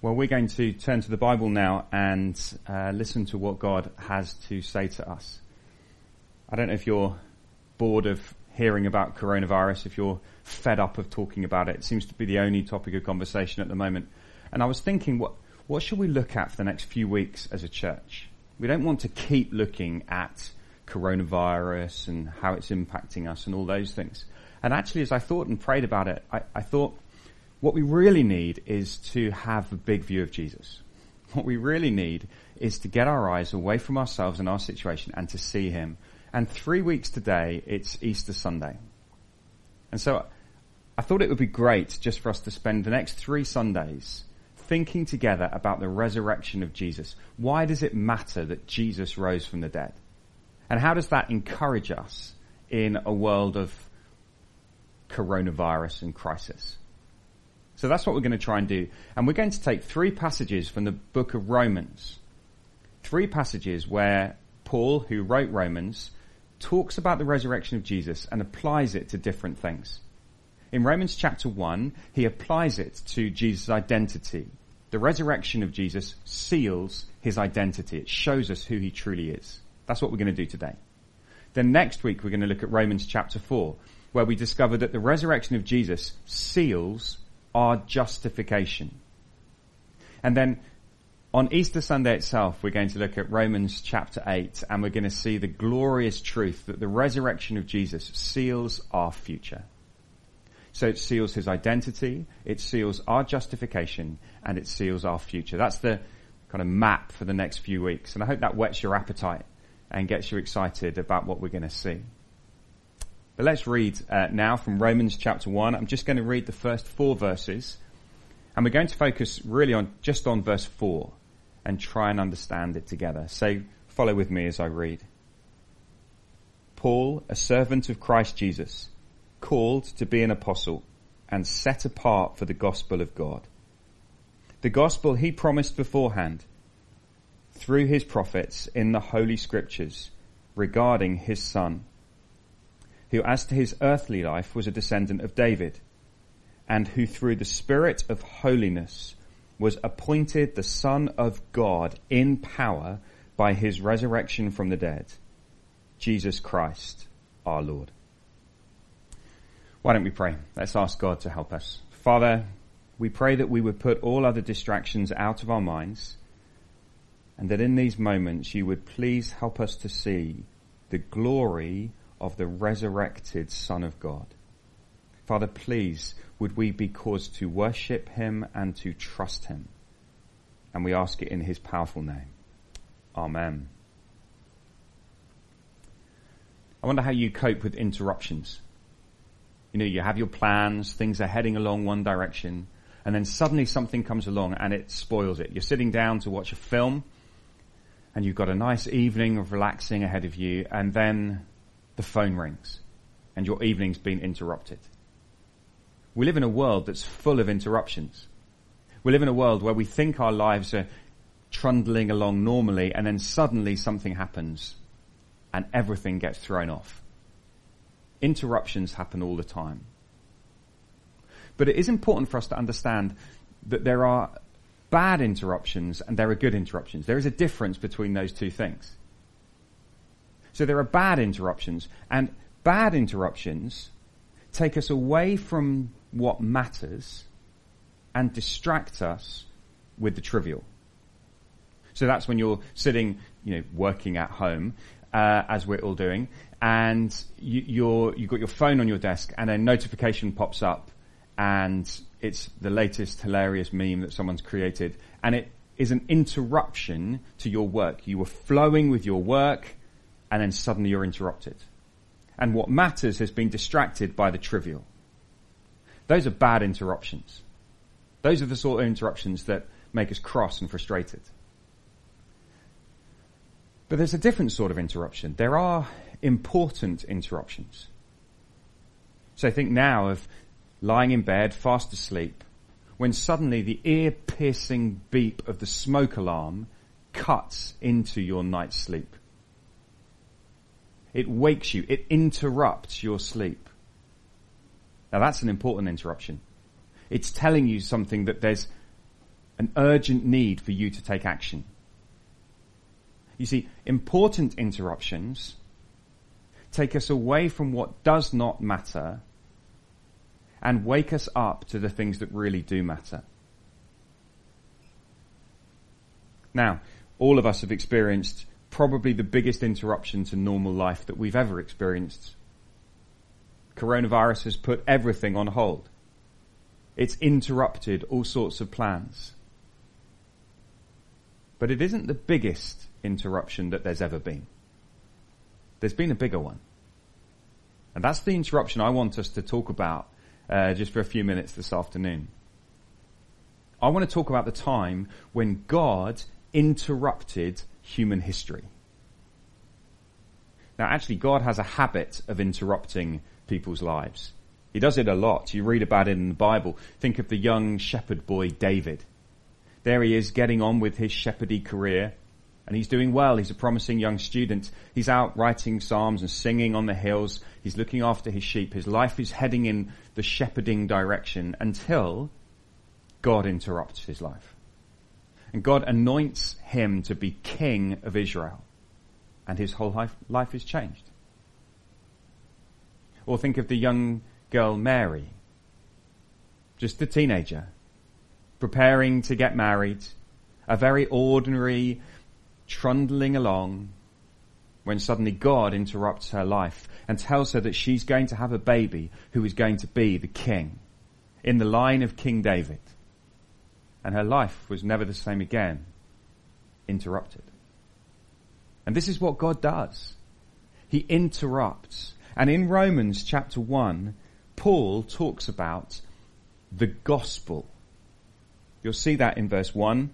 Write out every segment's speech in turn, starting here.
Well, we're going to turn to the Bible now and uh, listen to what God has to say to us. I don't know if you're bored of hearing about coronavirus, if you're fed up of talking about it. It seems to be the only topic of conversation at the moment. And I was thinking, what, what should we look at for the next few weeks as a church? We don't want to keep looking at coronavirus and how it's impacting us and all those things. And actually, as I thought and prayed about it, I, I thought, what we really need is to have a big view of Jesus. What we really need is to get our eyes away from ourselves and our situation and to see Him. And three weeks today, it's Easter Sunday. And so I thought it would be great just for us to spend the next three Sundays thinking together about the resurrection of Jesus. Why does it matter that Jesus rose from the dead? And how does that encourage us in a world of coronavirus and crisis? So that's what we're going to try and do. And we're going to take three passages from the book of Romans. Three passages where Paul, who wrote Romans, talks about the resurrection of Jesus and applies it to different things. In Romans chapter 1, he applies it to Jesus' identity. The resurrection of Jesus seals his identity. It shows us who he truly is. That's what we're going to do today. Then next week, we're going to look at Romans chapter 4, where we discover that the resurrection of Jesus seals our justification. And then on Easter Sunday itself, we're going to look at Romans chapter 8 and we're going to see the glorious truth that the resurrection of Jesus seals our future. So it seals his identity, it seals our justification, and it seals our future. That's the kind of map for the next few weeks. And I hope that whets your appetite and gets you excited about what we're going to see. But let's read uh, now from Romans chapter 1. I'm just going to read the first four verses. And we're going to focus really on just on verse 4 and try and understand it together. So follow with me as I read. Paul, a servant of Christ Jesus, called to be an apostle and set apart for the gospel of God. The gospel he promised beforehand through his prophets in the holy scriptures regarding his son who as to his earthly life was a descendant of David, and who through the Spirit of holiness was appointed the Son of God in power by his resurrection from the dead, Jesus Christ our Lord. Why don't we pray? Let's ask God to help us. Father, we pray that we would put all other distractions out of our minds and that in these moments you would please help us to see the glory of the resurrected Son of God. Father, please, would we be caused to worship him and to trust him? And we ask it in his powerful name. Amen. I wonder how you cope with interruptions. You know, you have your plans, things are heading along one direction, and then suddenly something comes along and it spoils it. You're sitting down to watch a film, and you've got a nice evening of relaxing ahead of you, and then the phone rings and your evening's been interrupted. We live in a world that's full of interruptions. We live in a world where we think our lives are trundling along normally and then suddenly something happens and everything gets thrown off. Interruptions happen all the time. But it is important for us to understand that there are bad interruptions and there are good interruptions. There is a difference between those two things. So there are bad interruptions, and bad interruptions take us away from what matters and distract us with the trivial. So that's when you're sitting, you know, working at home, uh, as we're all doing, and you, you're, you've got your phone on your desk and a notification pops up and it's the latest hilarious meme that someone's created and it is an interruption to your work. You were flowing with your work and then suddenly you're interrupted. And what matters has been distracted by the trivial. Those are bad interruptions. Those are the sort of interruptions that make us cross and frustrated. But there's a different sort of interruption. There are important interruptions. So think now of lying in bed, fast asleep, when suddenly the ear piercing beep of the smoke alarm cuts into your night's sleep. It wakes you. It interrupts your sleep. Now that's an important interruption. It's telling you something that there's an urgent need for you to take action. You see, important interruptions take us away from what does not matter and wake us up to the things that really do matter. Now, all of us have experienced probably the biggest interruption to normal life that we've ever experienced. Coronavirus has put everything on hold. It's interrupted all sorts of plans. But it isn't the biggest interruption that there's ever been. There's been a bigger one. And that's the interruption I want us to talk about uh, just for a few minutes this afternoon. I want to talk about the time when God interrupted human history. Now, actually, God has a habit of interrupting people's lives. He does it a lot. You read about it in the Bible. Think of the young shepherd boy David. There he is getting on with his shepherdy career and he's doing well. He's a promising young student. He's out writing psalms and singing on the hills. He's looking after his sheep. His life is heading in the shepherding direction until God interrupts his life. And God anoints him to be king of Israel. And his whole life, life is changed. Or think of the young girl Mary, just a teenager, preparing to get married, a very ordinary, trundling along, when suddenly God interrupts her life and tells her that she's going to have a baby who is going to be the king in the line of King David. And her life was never the same again, interrupted. And this is what God does. He interrupts. And in Romans chapter 1, Paul talks about the gospel. You'll see that in verse 1.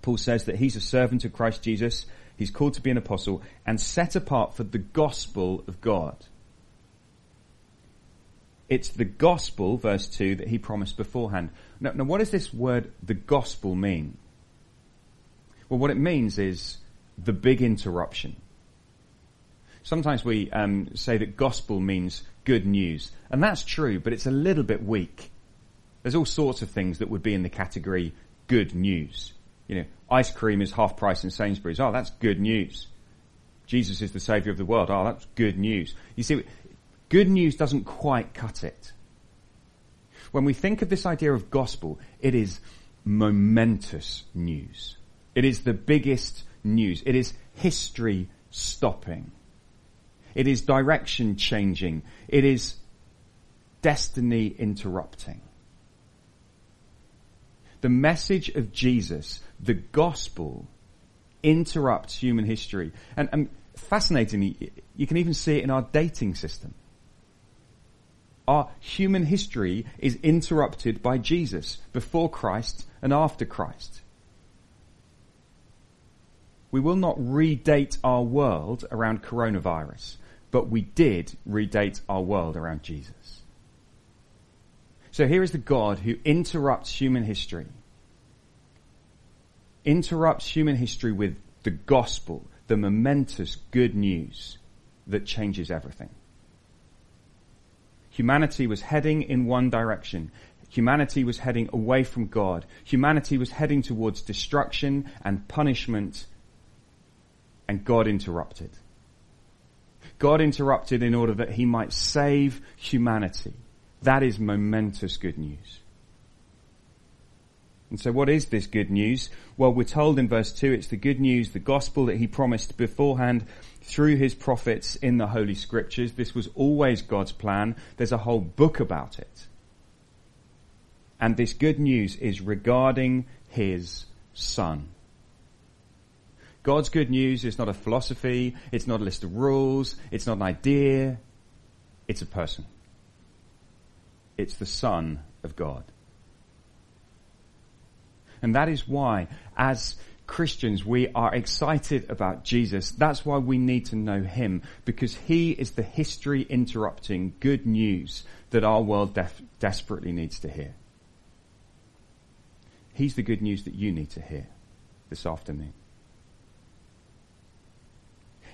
Paul says that he's a servant of Christ Jesus. He's called to be an apostle and set apart for the gospel of God. It's the gospel, verse 2, that he promised beforehand. Now, now, what does this word, the gospel, mean? Well, what it means is the big interruption. Sometimes we um, say that gospel means good news, and that's true, but it's a little bit weak. There's all sorts of things that would be in the category good news. You know, ice cream is half price in Sainsbury's. Oh, that's good news. Jesus is the savior of the world. Oh, that's good news. You see, good news doesn't quite cut it. When we think of this idea of gospel, it is momentous news. It is the biggest news. It is history stopping. It is direction changing. It is destiny interrupting. The message of Jesus the gospel interrupts human history. And, and fascinatingly, you can even see it in our dating system. Our human history is interrupted by Jesus before Christ and after Christ. We will not redate our world around coronavirus, but we did redate our world around Jesus. So here is the God who interrupts human history interrupts human history with the gospel, the momentous good news that changes everything. Humanity was heading in one direction. Humanity was heading away from God. Humanity was heading towards destruction and punishment, and God interrupted. God interrupted in order that he might save humanity. That is momentous good news. And so what is this good news? Well, we're told in verse 2 it's the good news, the gospel that he promised beforehand through his prophets in the Holy Scriptures. This was always God's plan. There's a whole book about it. And this good news is regarding his son. God's good news is not a philosophy, it's not a list of rules, it's not an idea, it's a person. It's the Son of God. And that is why, as Christians, we are excited about Jesus. That's why we need to know Him, because He is the history interrupting good news that our world def- desperately needs to hear. He's the good news that you need to hear this afternoon.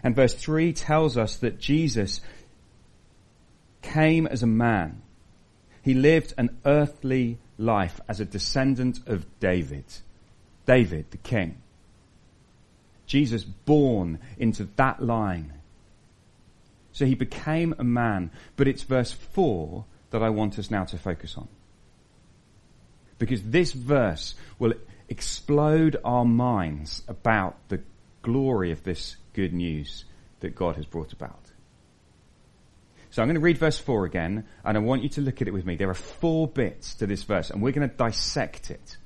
And verse 3 tells us that Jesus came as a man. He lived an earthly life as a descendant of David. David, the king. Jesus born into that line. So he became a man. But it's verse 4 that I want us now to focus on. Because this verse will explode our minds about the glory of this good news that God has brought about. So I'm going to read verse 4 again, and I want you to look at it with me. There are four bits to this verse, and we're going to dissect it.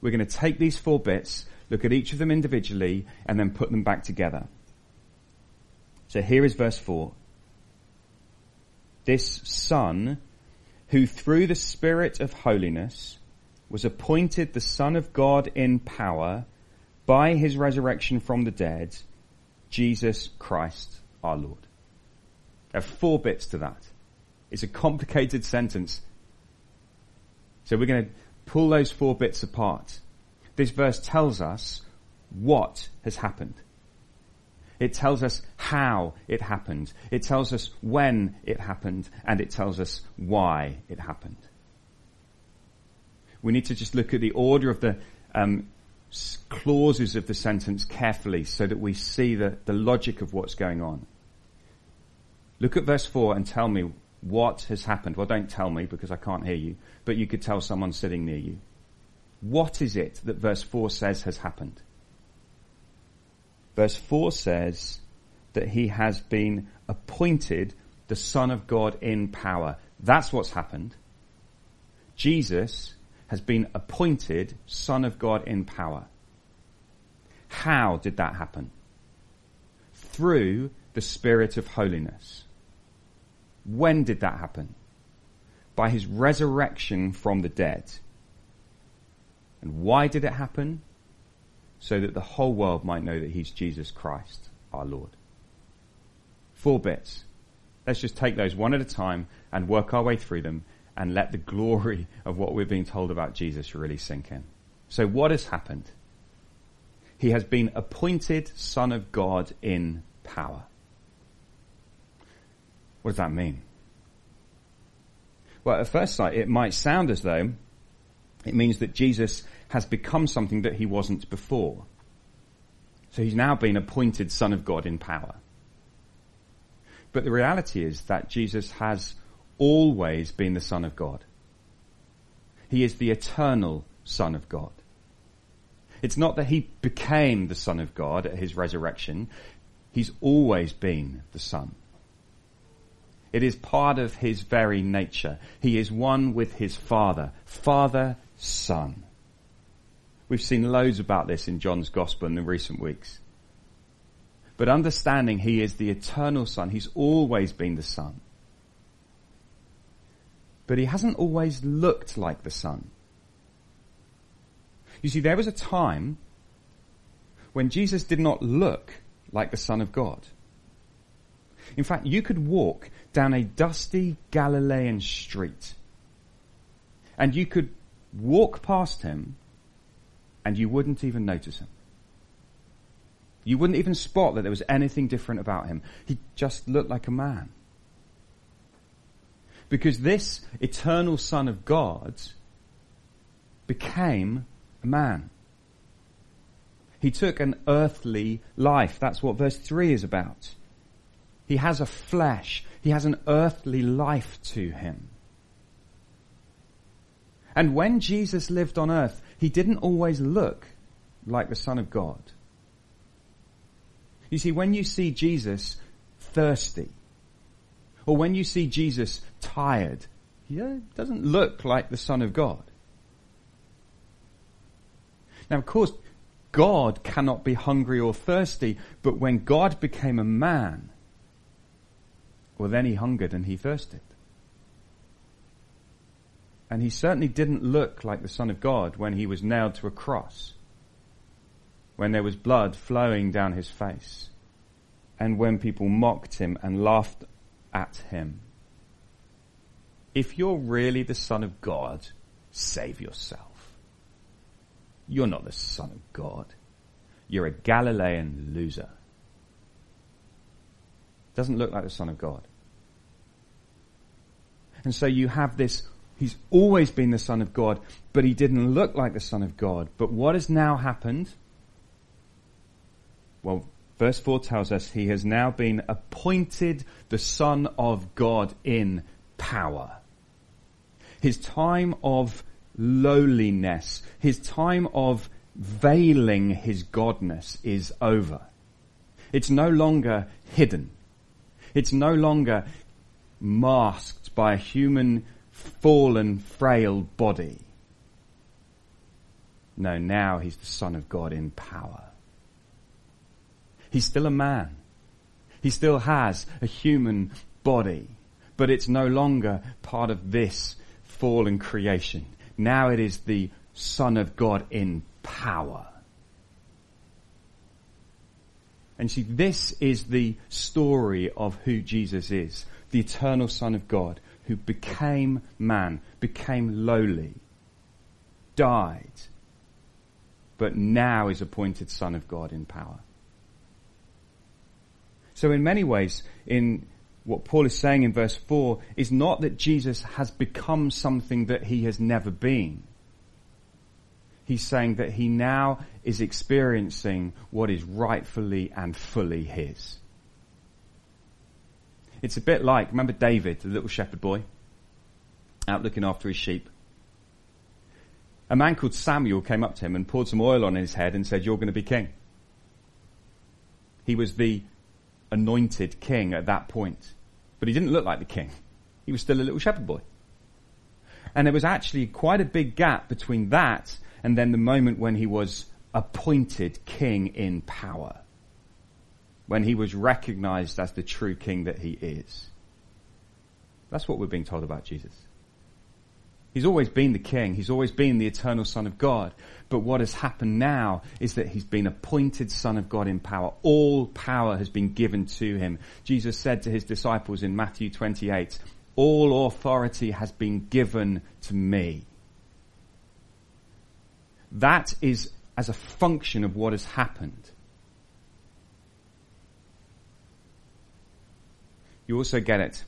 We're going to take these four bits, look at each of them individually, and then put them back together. So here is verse 4. This Son, who through the Spirit of holiness was appointed the Son of God in power by his resurrection from the dead, Jesus Christ our Lord. There are four bits to that. It's a complicated sentence. So we're going to pull those four bits apart. This verse tells us what has happened. It tells us how it happened. It tells us when it happened. And it tells us why it happened. We need to just look at the order of the um, clauses of the sentence carefully so that we see the, the logic of what's going on. Look at verse 4 and tell me what has happened. Well, don't tell me because I can't hear you, but you could tell someone sitting near you. What is it that verse 4 says has happened? Verse 4 says that he has been appointed the Son of God in power. That's what's happened. Jesus has been appointed Son of God in power. How did that happen? Through the Spirit of holiness. When did that happen? By his resurrection from the dead. And why did it happen? So that the whole world might know that he's Jesus Christ, our Lord. Four bits. Let's just take those one at a time and work our way through them and let the glory of what we're being told about Jesus really sink in. So what has happened? He has been appointed Son of God in power. What does that mean? Well, at first sight, it might sound as though it means that Jesus has become something that he wasn't before. So he's now been appointed Son of God in power. But the reality is that Jesus has always been the Son of God. He is the eternal Son of God. It's not that he became the Son of God at his resurrection. He's always been the Son. It is part of his very nature. He is one with his Father. Father, Son. We've seen loads about this in John's Gospel in the recent weeks. But understanding he is the eternal Son, he's always been the Son but he hasn't always looked like the Son. You see, there was a time when Jesus did not look like the Son of God. In fact, you could walk down a dusty Galilean street and you could walk past him and you wouldn't even notice him. You wouldn't even spot that there was anything different about him. He just looked like a man. Because this eternal Son of God became a man. He took an earthly life. That's what verse 3 is about. He has a flesh. He has an earthly life to him. And when Jesus lived on earth, he didn't always look like the Son of God. You see, when you see Jesus thirsty, or when you see Jesus tired, he uh, doesn't look like the Son of God. Now, of course, God cannot be hungry or thirsty, but when God became a man, well, then he hungered and he thirsted. And he certainly didn't look like the Son of God when he was nailed to a cross, when there was blood flowing down his face, and when people mocked him and laughed at him. If you're really the Son of God, save yourself. You're not the Son of God. You're a Galilean loser. Doesn't look like the Son of God. And so you have this He's always been the Son of God, but he didn't look like the Son of God. But what has now happened? Well, verse 4 tells us he has now been appointed the Son of God in power. His time of lowliness, his time of veiling his godness is over. It's no longer hidden. It's no longer masked by a human fallen, frail body. No, now he's the Son of God in power. He's still a man. He still has a human body, but it's no longer part of this fallen creation. Now it is the Son of God in power. And see, this is the story of who Jesus is. The eternal Son of God who became man, became lowly, died, but now is appointed Son of God in power. So in many ways, in what Paul is saying in verse 4 is not that Jesus has become something that he has never been. He's saying that he now is experiencing what is rightfully and fully his. It's a bit like, remember David, the little shepherd boy, out looking after his sheep? A man called Samuel came up to him and poured some oil on his head and said, You're going to be king. He was the anointed king at that point. But he didn't look like the king. He was still a little shepherd boy. And there was actually quite a big gap between that and then the moment when he was appointed king in power when he was recognized as the true king that he is. That's what we're being told about Jesus. He's always been the king. He's always been the eternal son of God. But what has happened now is that he's been appointed son of God in power. All power has been given to him. Jesus said to his disciples in Matthew 28, all authority has been given to me. That is as a function of what has happened. You also get it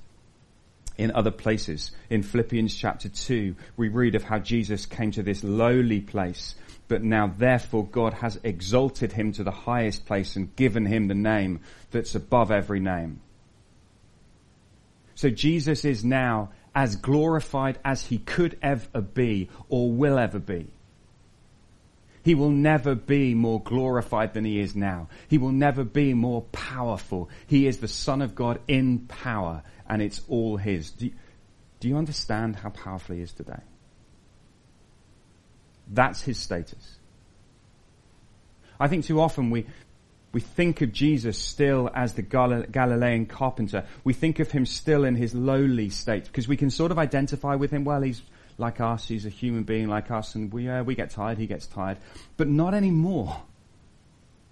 in other places. In Philippians chapter 2, we read of how Jesus came to this lowly place, but now therefore God has exalted him to the highest place and given him the name that's above every name. So Jesus is now as glorified as he could ever be or will ever be. He will never be more glorified than he is now. He will never be more powerful. He is the Son of God in power, and it's all his. Do you, do you understand how powerful he is today? That's his status. I think too often we, we think of Jesus still as the Galilean carpenter. We think of him still in his lowly state because we can sort of identify with him. Well, he's like us. He's a human being like us, and we uh, we get tired. He gets tired, but not anymore.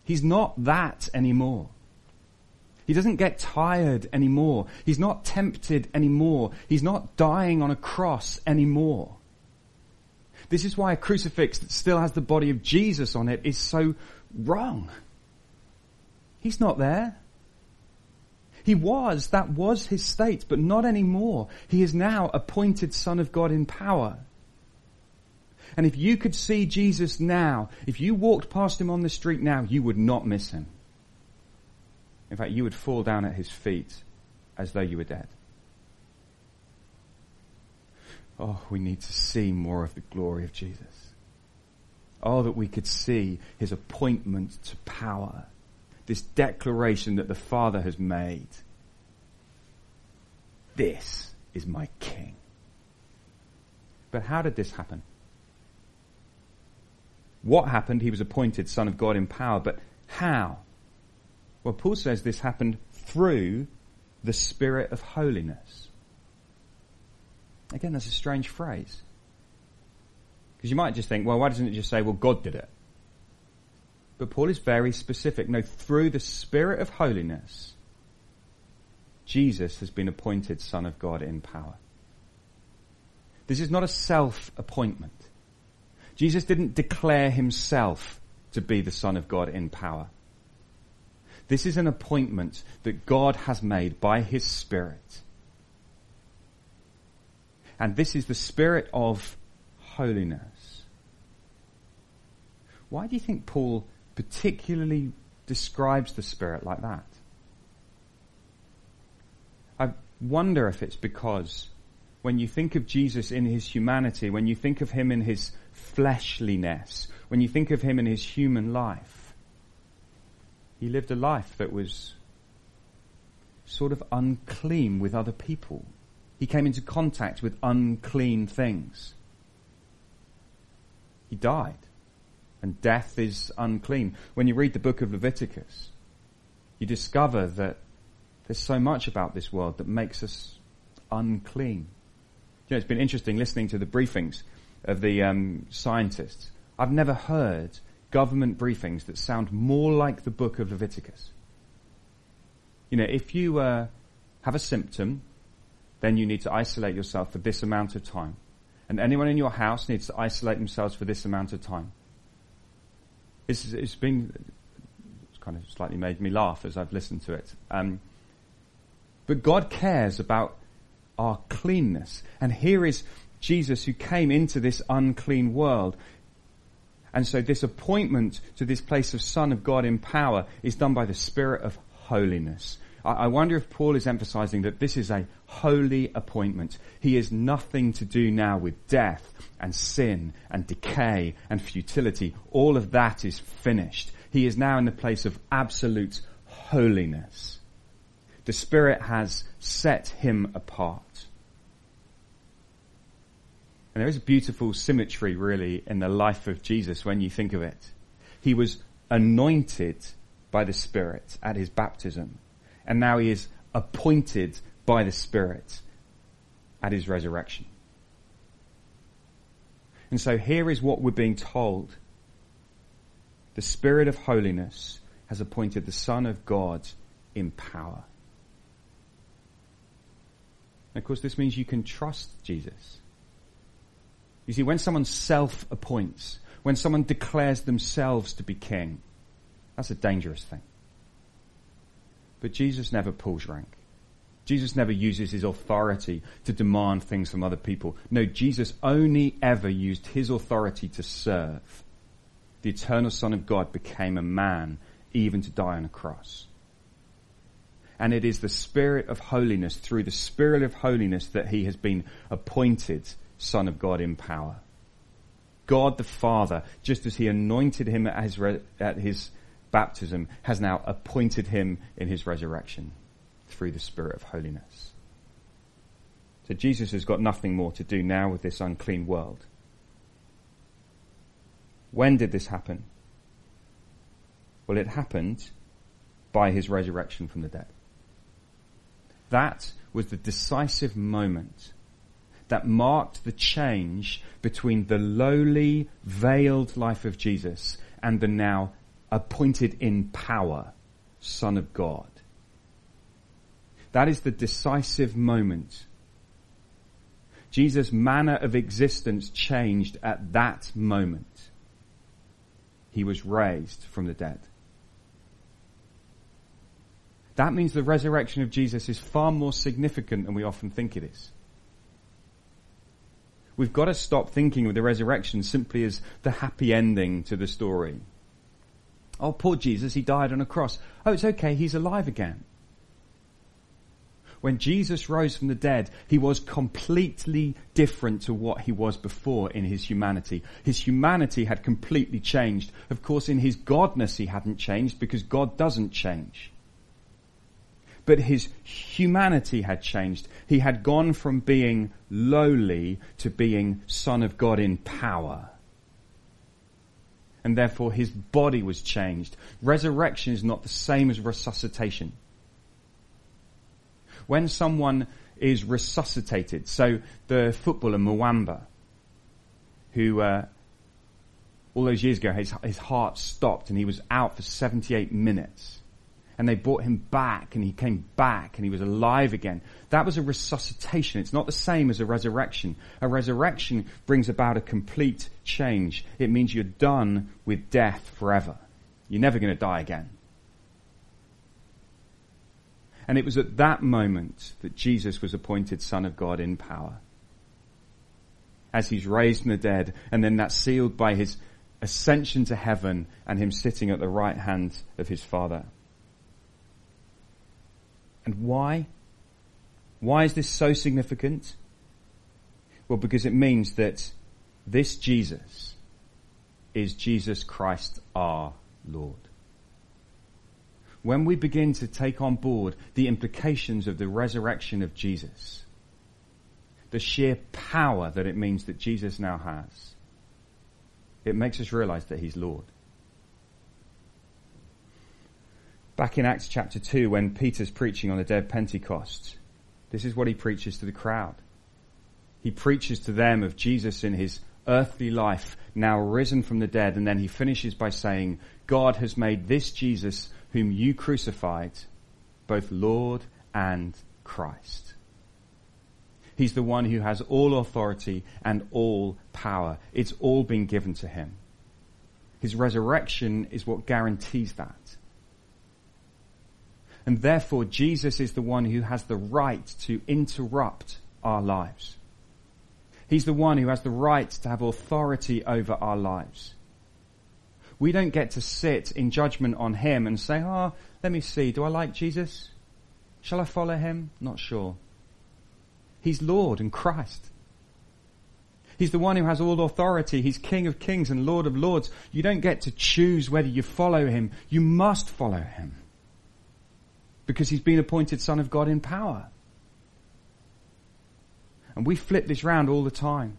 He's not that anymore. He doesn't get tired anymore. He's not tempted anymore. He's not dying on a cross anymore. This is why a crucifix that still has the body of Jesus on it is so wrong. He's not there. He was, that was his state, but not anymore. He is now appointed Son of God in power. And if you could see Jesus now, if you walked past him on the street now, you would not miss him. In fact, you would fall down at his feet as though you were dead. Oh, we need to see more of the glory of Jesus. Oh, that we could see his appointment to power this declaration that the Father has made. This is my King. But how did this happen? What happened? He was appointed Son of God in power, but how? Well, Paul says this happened through the Spirit of holiness. Again, that's a strange phrase. Because you might just think, well, why doesn't it just say, well, God did it? But Paul is very specific. No, through the Spirit of holiness, Jesus has been appointed Son of God in power. This is not a self appointment. Jesus didn't declare himself to be the Son of God in power. This is an appointment that God has made by his Spirit. And this is the spirit of holiness. Why do you think Paul particularly describes the spirit like that? I wonder if it's because when you think of Jesus in his humanity, when you think of him in his fleshliness, when you think of him in his human life, he lived a life that was sort of unclean with other people. He came into contact with unclean things. He died. And death is unclean. When you read the book of Leviticus, you discover that there's so much about this world that makes us unclean. You know, it's been interesting listening to the briefings of the um, scientists. I've never heard government briefings that sound more like the book of Leviticus. You know, if you uh, have a symptom, then you need to isolate yourself for this amount of time. And anyone in your house needs to isolate themselves for this amount of time. It's, it's been, it's kind of slightly made me laugh as I've listened to it. Um, but God cares about our cleanness. And here is Jesus who came into this unclean world. And so this appointment to this place of Son of God in power is done by the Spirit of holiness. I wonder if Paul is emphasizing that this is a holy appointment. He has nothing to do now with death and sin and decay and futility. All of that is finished. He is now in the place of absolute holiness. The Spirit has set him apart. And there is a beautiful symmetry really in the life of Jesus when you think of it. He was anointed by the Spirit at his baptism, and now he is appointed by the Spirit at his resurrection. And so here is what we're being told. The Spirit of holiness has appointed the Son of God in power. And of course, this means you can trust Jesus. You see, when someone self-appoints, when someone declares themselves to be king, that's a dangerous thing. But Jesus never pulls rank. Jesus never uses his authority to demand things from other people. No, Jesus only ever used his authority to serve. The eternal Son of God became a man even to die on a cross. And it is the Spirit of holiness, through the Spirit of holiness, that he has been appointed Son of God in power. God the Father, just as he anointed him at his, at his baptism, has now appointed him in his resurrection through the Spirit of holiness. So Jesus has got nothing more to do now with this unclean world. When did this happen? Well, it happened by his resurrection from the dead. That was the decisive moment that marked the change between the lowly, veiled life of Jesus and the now appointed in power Son of God. That is the decisive moment. Jesus' manner of existence changed at that moment. He was raised from the dead. That means the resurrection of Jesus is far more significant than we often think it is. We've got to stop thinking of the resurrection simply as the happy ending to the story. Oh, poor Jesus, he died on a cross. Oh, it's okay, he's alive again. When Jesus rose from the dead, he was completely different to what he was before in his humanity. His humanity had completely changed. Of course, in his godness, he hadn't changed because God doesn't change but his humanity had changed. He had gone from being lowly to being Son of God in power. And therefore his body was changed. Resurrection is not the same as resuscitation. When someone is resuscitated, so the footballer Muamba, who uh, all those years ago his, his heart stopped and he was out for 78 minutes and they brought him back and he came back and he was alive again. That was a resuscitation. It's not the same as a resurrection. A resurrection brings about a complete change. It means you're done with death forever. You're never going to die again. And it was at that moment that Jesus was appointed Son of God in power. as he's raised from the dead, and then that's sealed by his ascension to heaven and him sitting at the right hand of his Father. And why? Why is this so significant? Well, because it means that this Jesus is Jesus Christ our Lord. When we begin to take on board the implications of the resurrection of Jesus, the sheer power that it means that Jesus now has, it makes us realize that he's Lord. Back in Acts chapter 2, when Peter's preaching on the day of Pentecost, this is what he preaches to the crowd. He preaches to them of Jesus in his earthly life, now risen from the dead, and then he finishes by saying, God has made this Jesus, whom you crucified, both Lord and Christ. He's the one who has all authority and all power. It's all been given to him. His resurrection is what guarantees that. And therefore, Jesus is the one who has the right to interrupt our lives. He's the one who has the right to have authority over our lives. We don't get to sit in judgment on him and say, oh, let me see, do I like Jesus? Shall I follow him? Not sure. He's Lord and Christ. He's the one who has all authority. He's King of kings and Lord of lords. You don't get to choose whether you follow him. You must follow him. Because he's been appointed Son of God in power. And we flip this round all the time.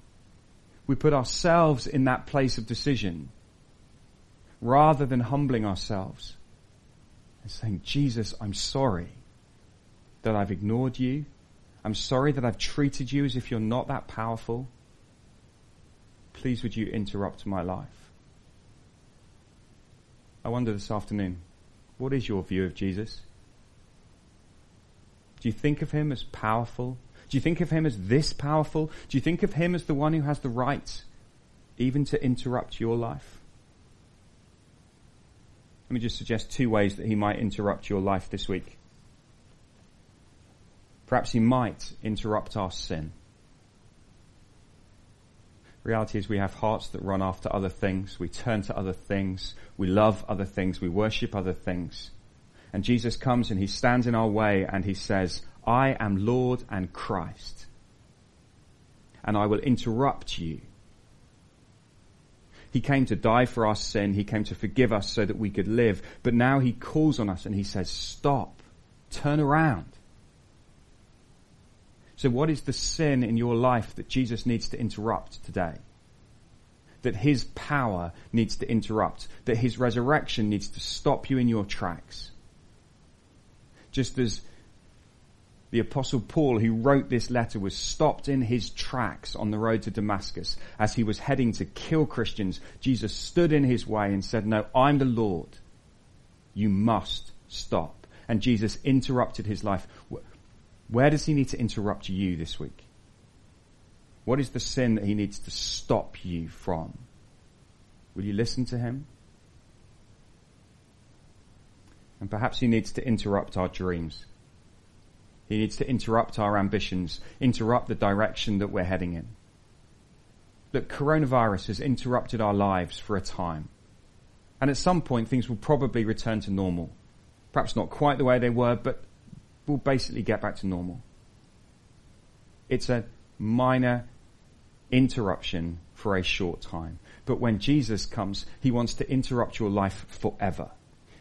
We put ourselves in that place of decision rather than humbling ourselves and saying, Jesus, I'm sorry that I've ignored you. I'm sorry that I've treated you as if you're not that powerful. Please would you interrupt my life? I wonder this afternoon, what is your view of Jesus? Do you think of him as powerful do you think of him as this powerful? Do you think of him as the one who has the right even to interrupt your life? Let me just suggest two ways that he might interrupt your life this week. Perhaps he might interrupt our sin. Reality is we have hearts that run after other things. We turn to other things. We love other things. We worship other things. And Jesus comes and he stands in our way and he says, I am Lord and Christ. And I will interrupt you. He came to die for our sin. He came to forgive us so that we could live. But now he calls on us and he says, stop, turn around. So what is the sin in your life that Jesus needs to interrupt today? That his power needs to interrupt. That his resurrection needs to stop you in your tracks. Just as the apostle Paul, who wrote this letter, was stopped in his tracks on the road to Damascus as he was heading to kill Christians. Jesus stood in his way and said, no, I'm the Lord. You must stop. And Jesus interrupted his life. Where does he need to interrupt you this week? What is the sin that he needs to stop you from? Will you listen to him? And perhaps he needs to interrupt our dreams. He needs to interrupt our ambitions, interrupt the direction that we're heading in. Look, coronavirus has interrupted our lives for a time. And at some point things will probably return to normal. Perhaps not quite the way they were, but we'll basically get back to normal. It's a minor interruption for a short time. But when Jesus comes, he wants to interrupt your life forever.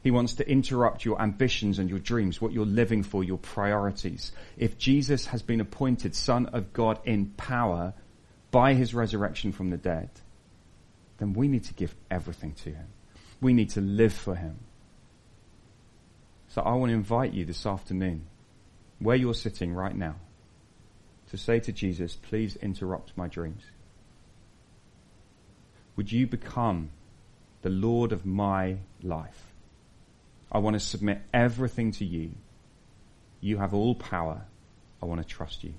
He wants to interrupt your ambitions and your dreams, what you're living for, your priorities. If Jesus has been appointed Son of God in power by his resurrection from the dead, then we need to give everything to him. We need to live for him. So I want to invite you this afternoon, where you're sitting right now, to say to Jesus, please interrupt my dreams. Would you become the Lord of my life? I want to submit everything to you. You have all power. I want to trust you.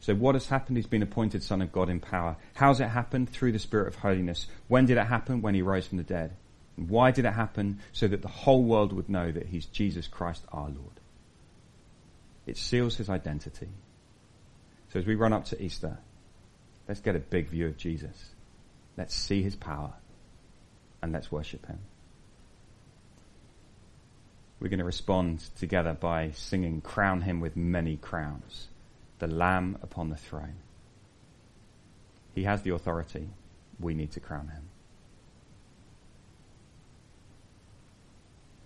So what has happened? He's been appointed Son of God in power. How's it happened? Through the Spirit of holiness. When did it happen? When he rose from the dead. And why did it happen? So that the whole world would know that he's Jesus Christ our Lord. It seals his identity. So as we run up to Easter, let's get a big view of Jesus. Let's see his power and let's worship him. We're going to respond together by singing Crown Him with Many Crowns, the Lamb upon the throne. He has the authority. We need to crown him.